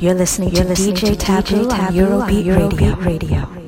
You're listening to DJ Taboo on Eurobeat Radio. Radio.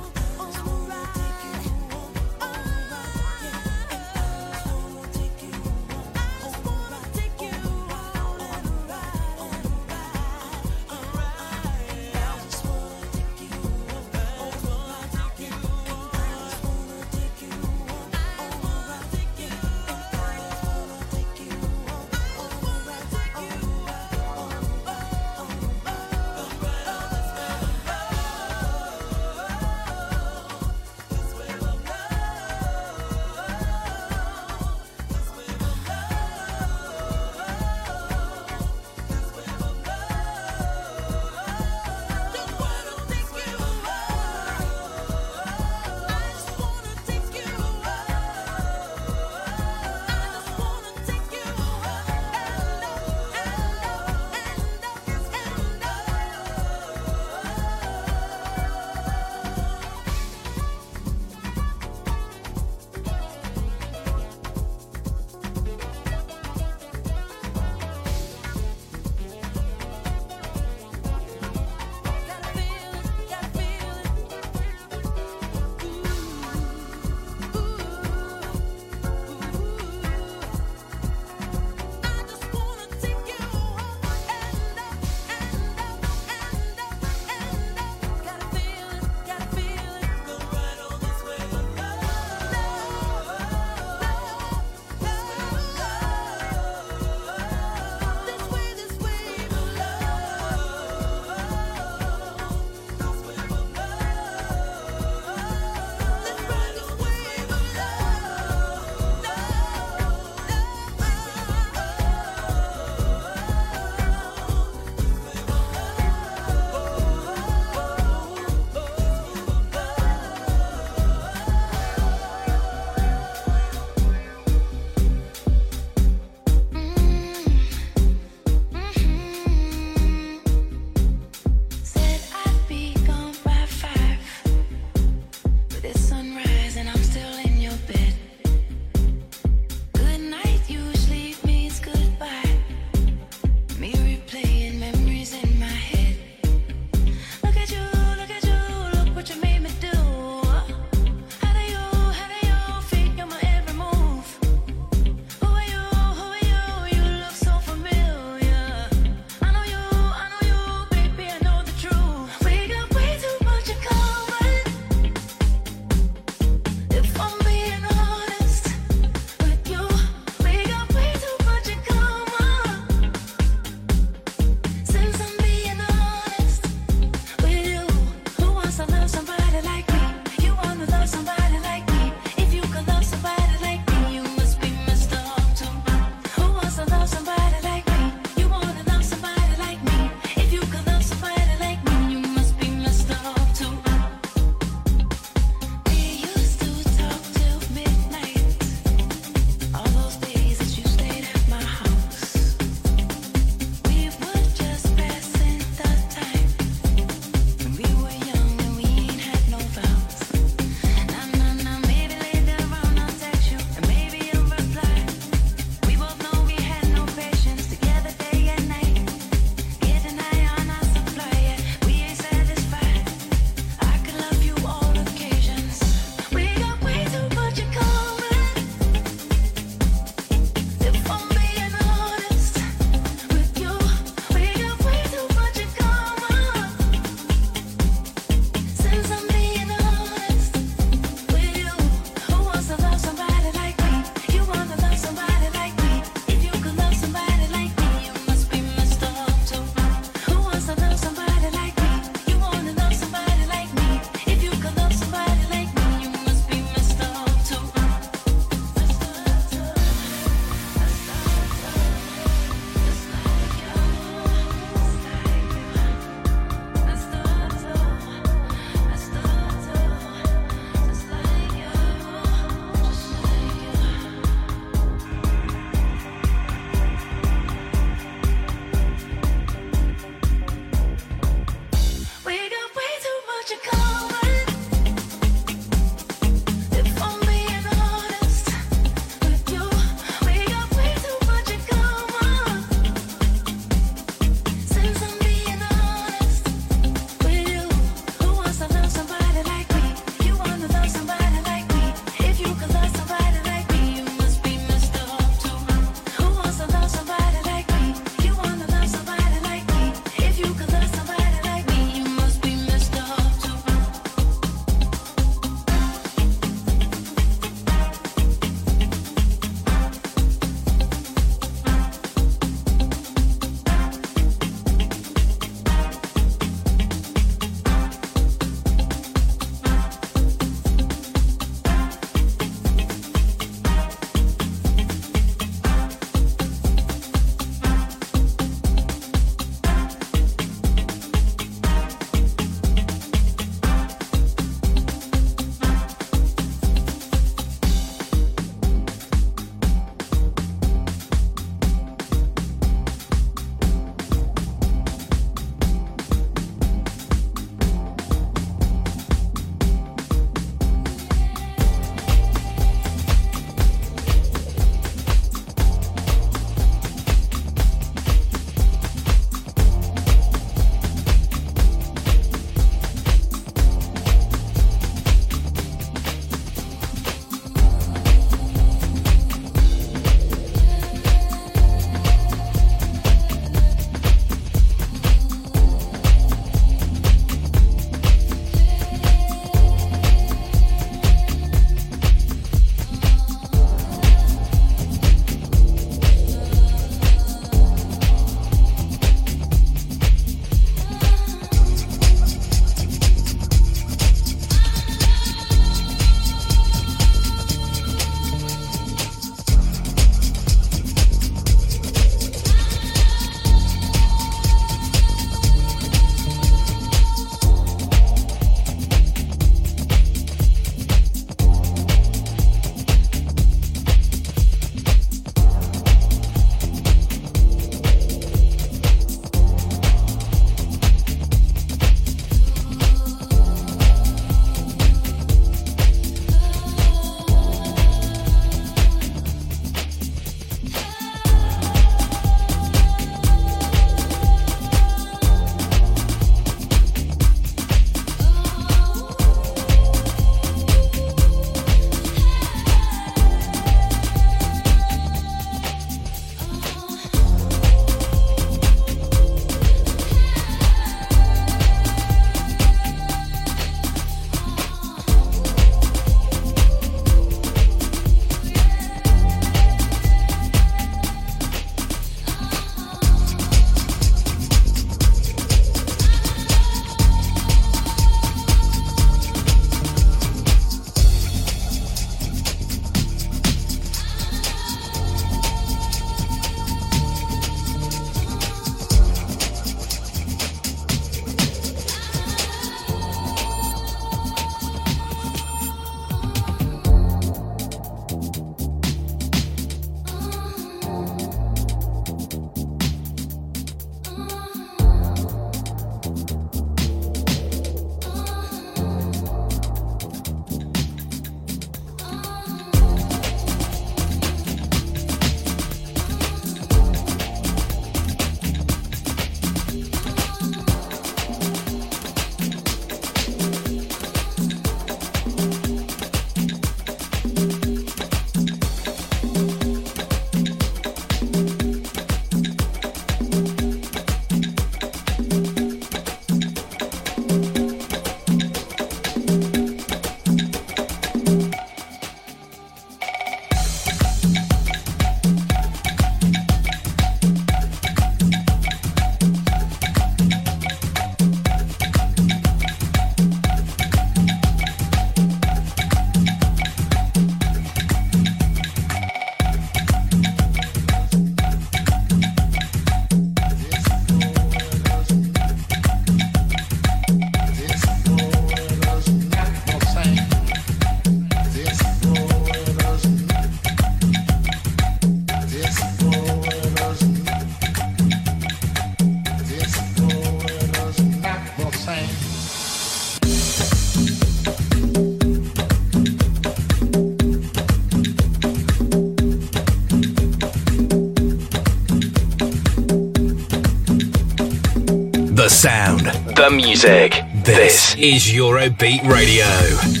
The music. This is Eurobeat Radio.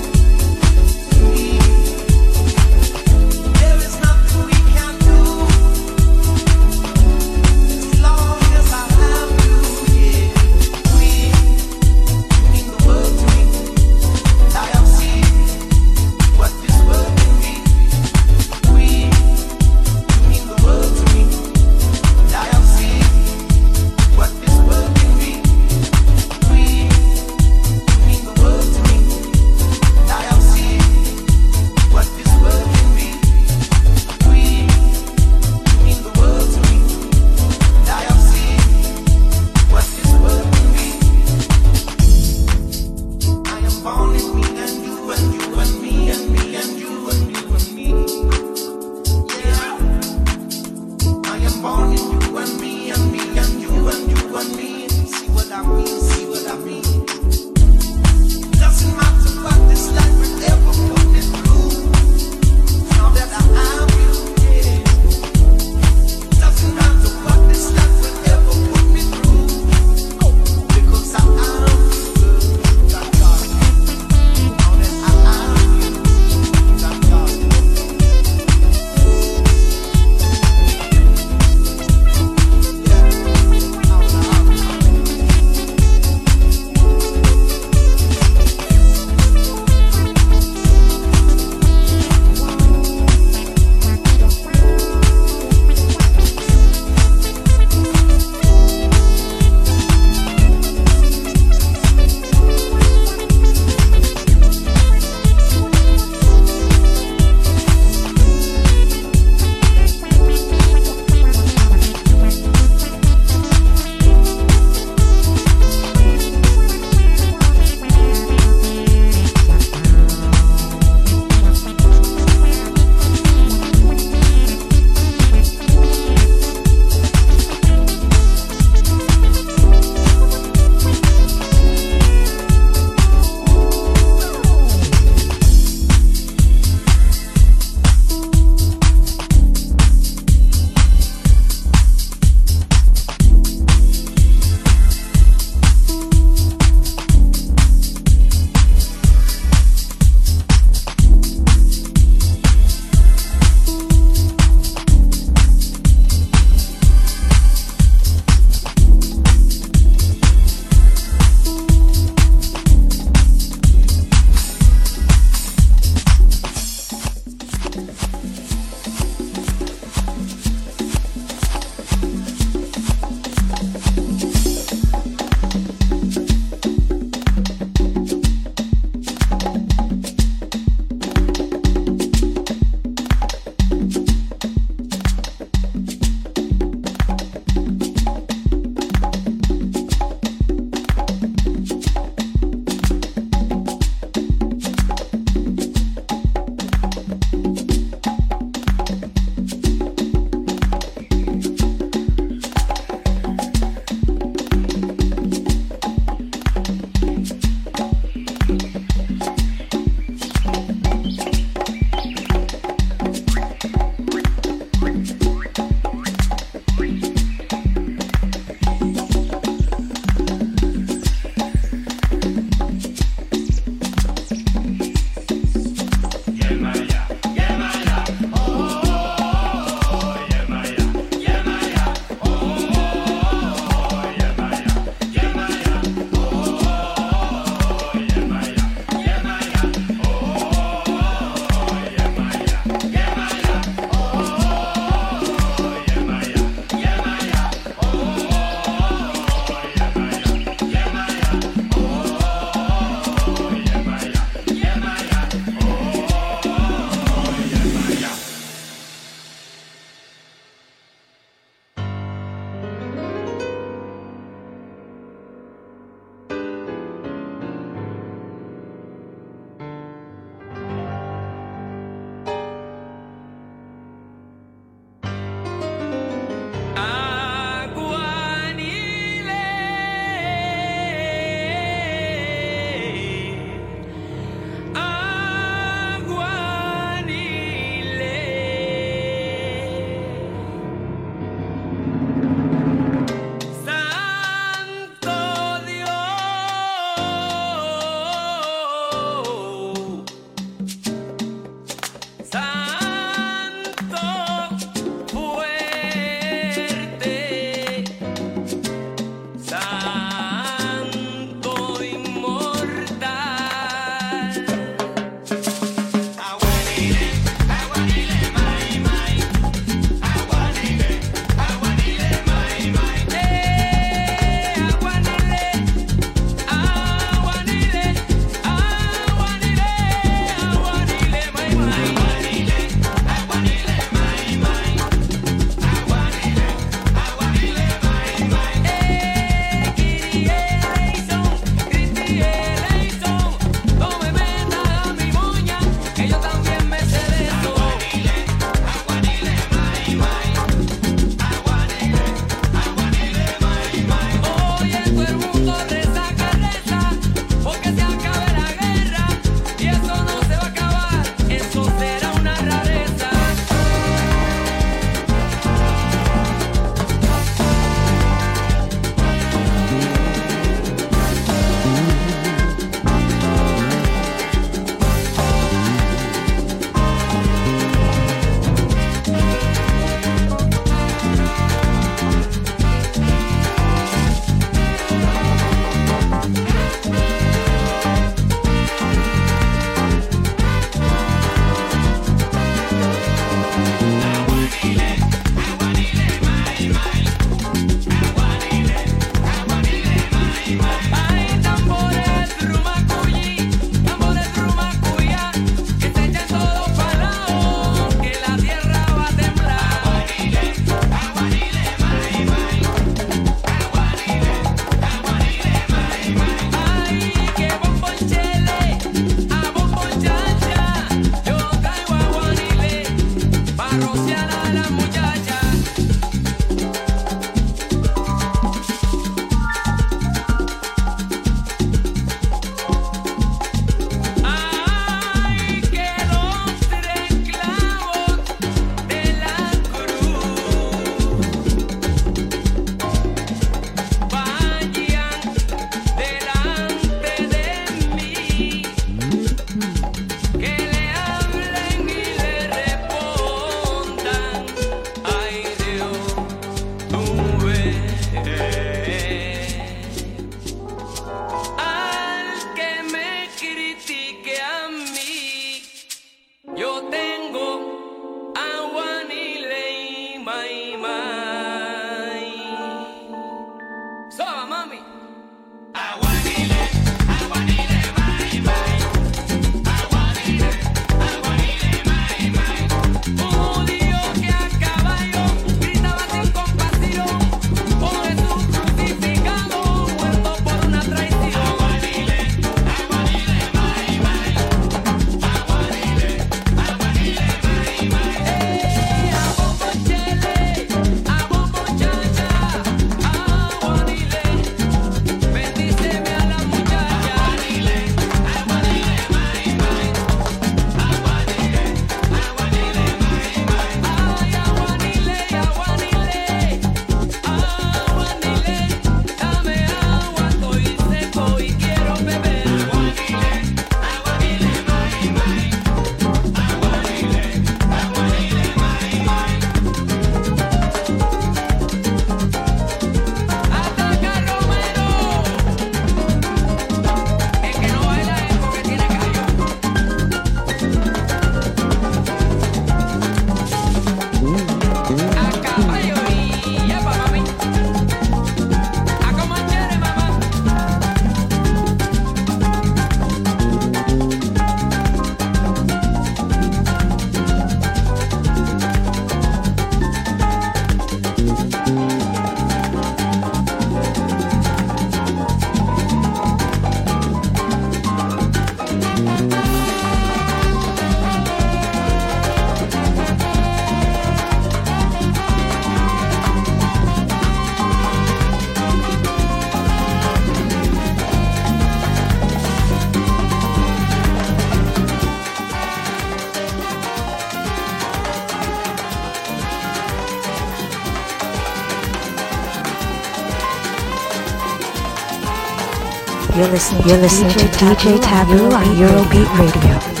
You're listening. You're listening to DJ Taboo on Eurobeat Radio.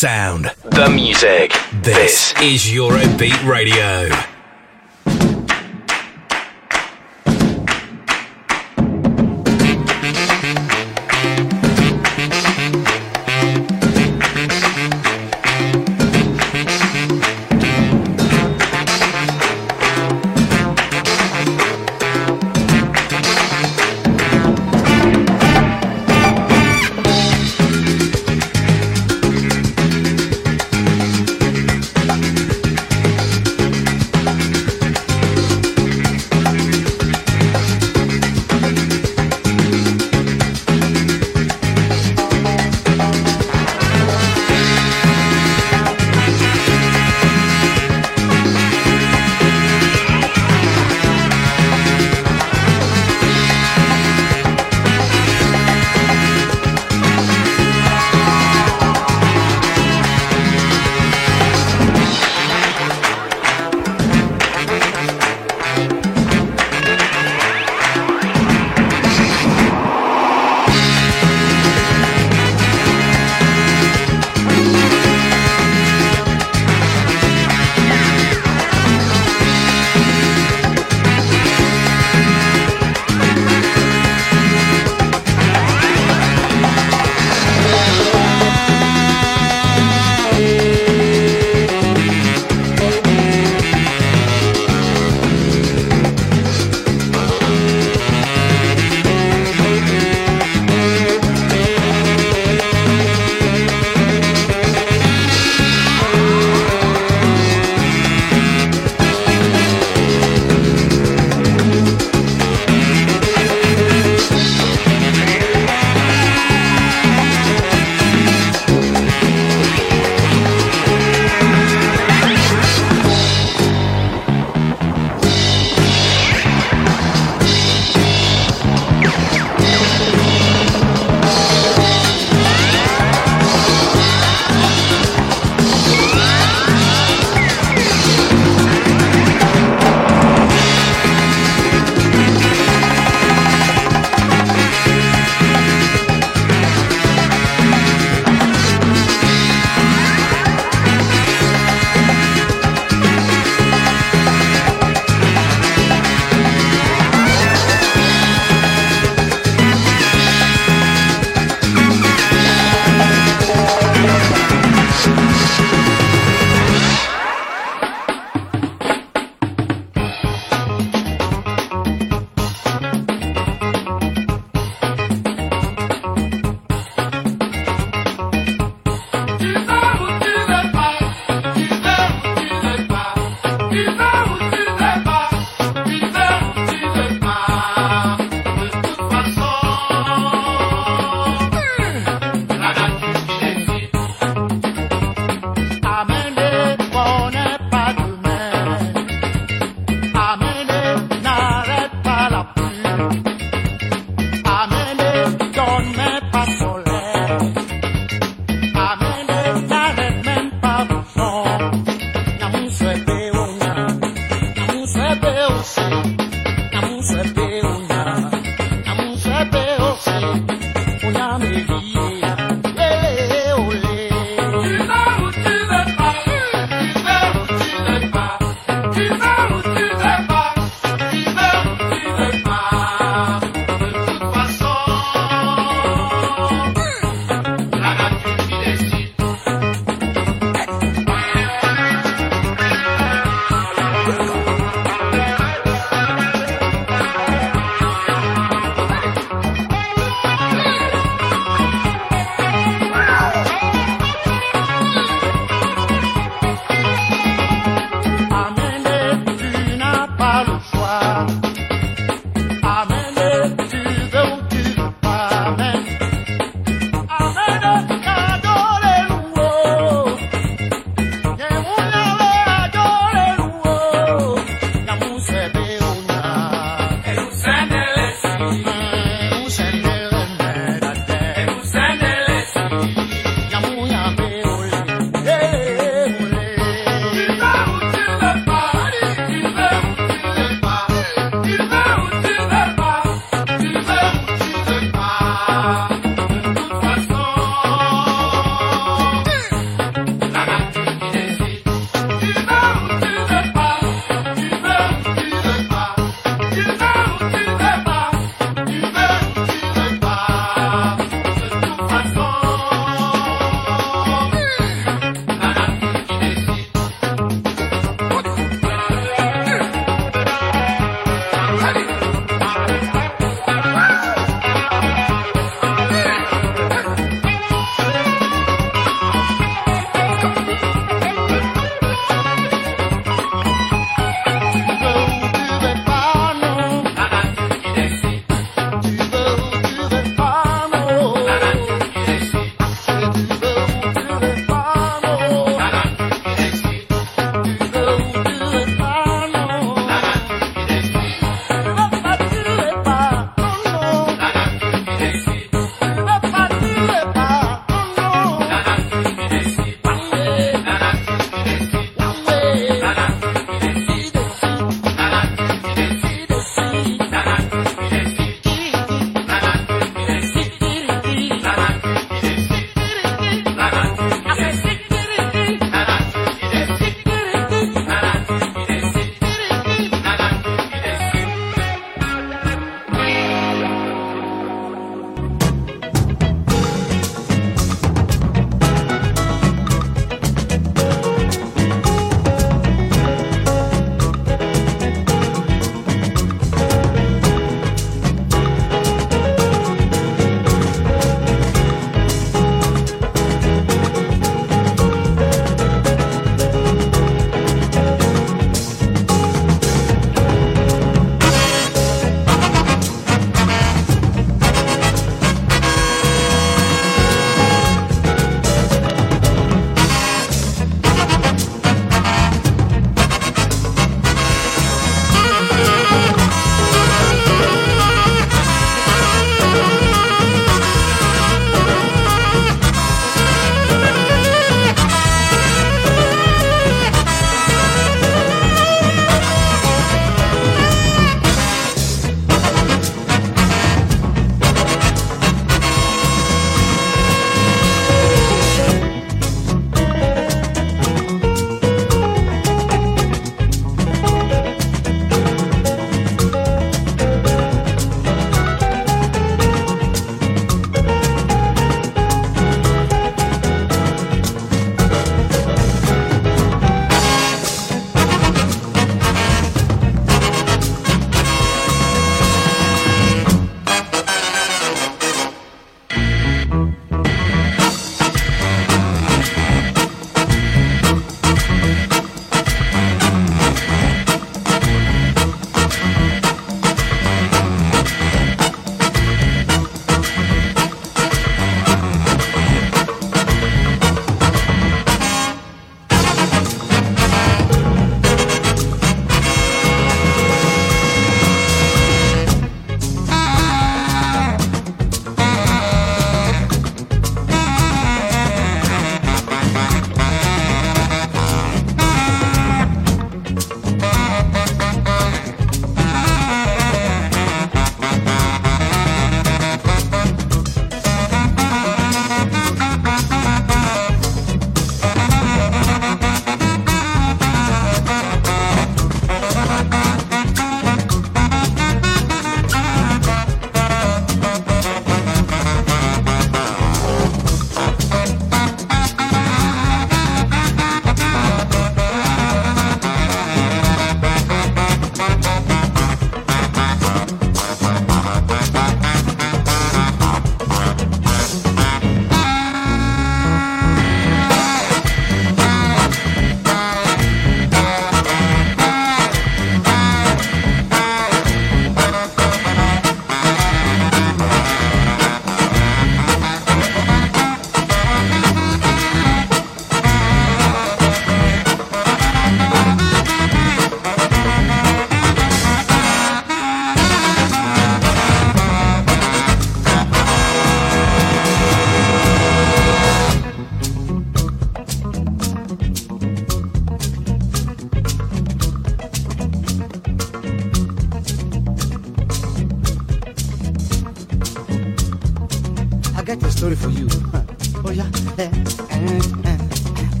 Sound. The music. This, this is Eurobeat Radio.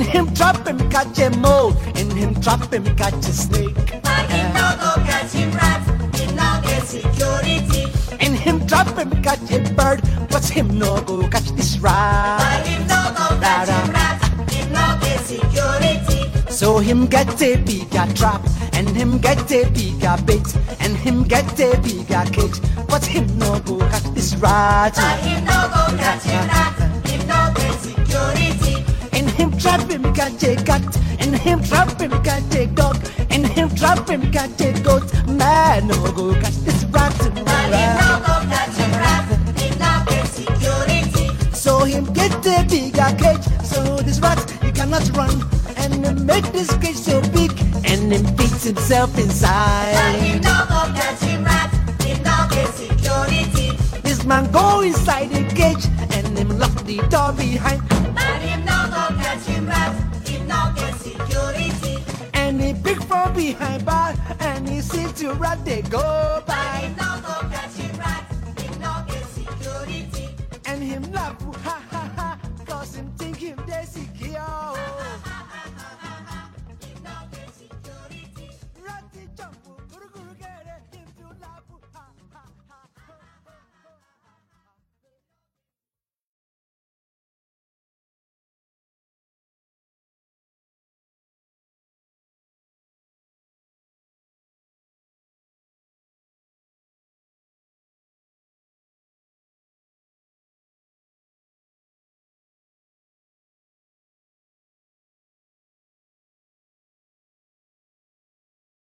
In him trap him catch a mole, in him trap him catch a snake. But him no go catch him rat, him no get security. In him trap him catch a bird, but him no go catch this rat. But him no go catch him rat, him no get security. So him get a bigger trap, and him get a bigger bait, and him get a bigger cage, but him no go catch this rat. But him no go catch him rat, him no get security. Trap him catch a cat, in him trap him catch a dog, in him trap him catch a goat. Man no go catch this rat. Him no go catch him rat, him no get security. So him get a bigger cage, so this rat he cannot run, and him make this cage so big, and him fits himself inside. him no go catch him rat, him no get security. This man go inside the cage, and him lock the door behind, security. and he pick from behind bar, and he see two rat they go by,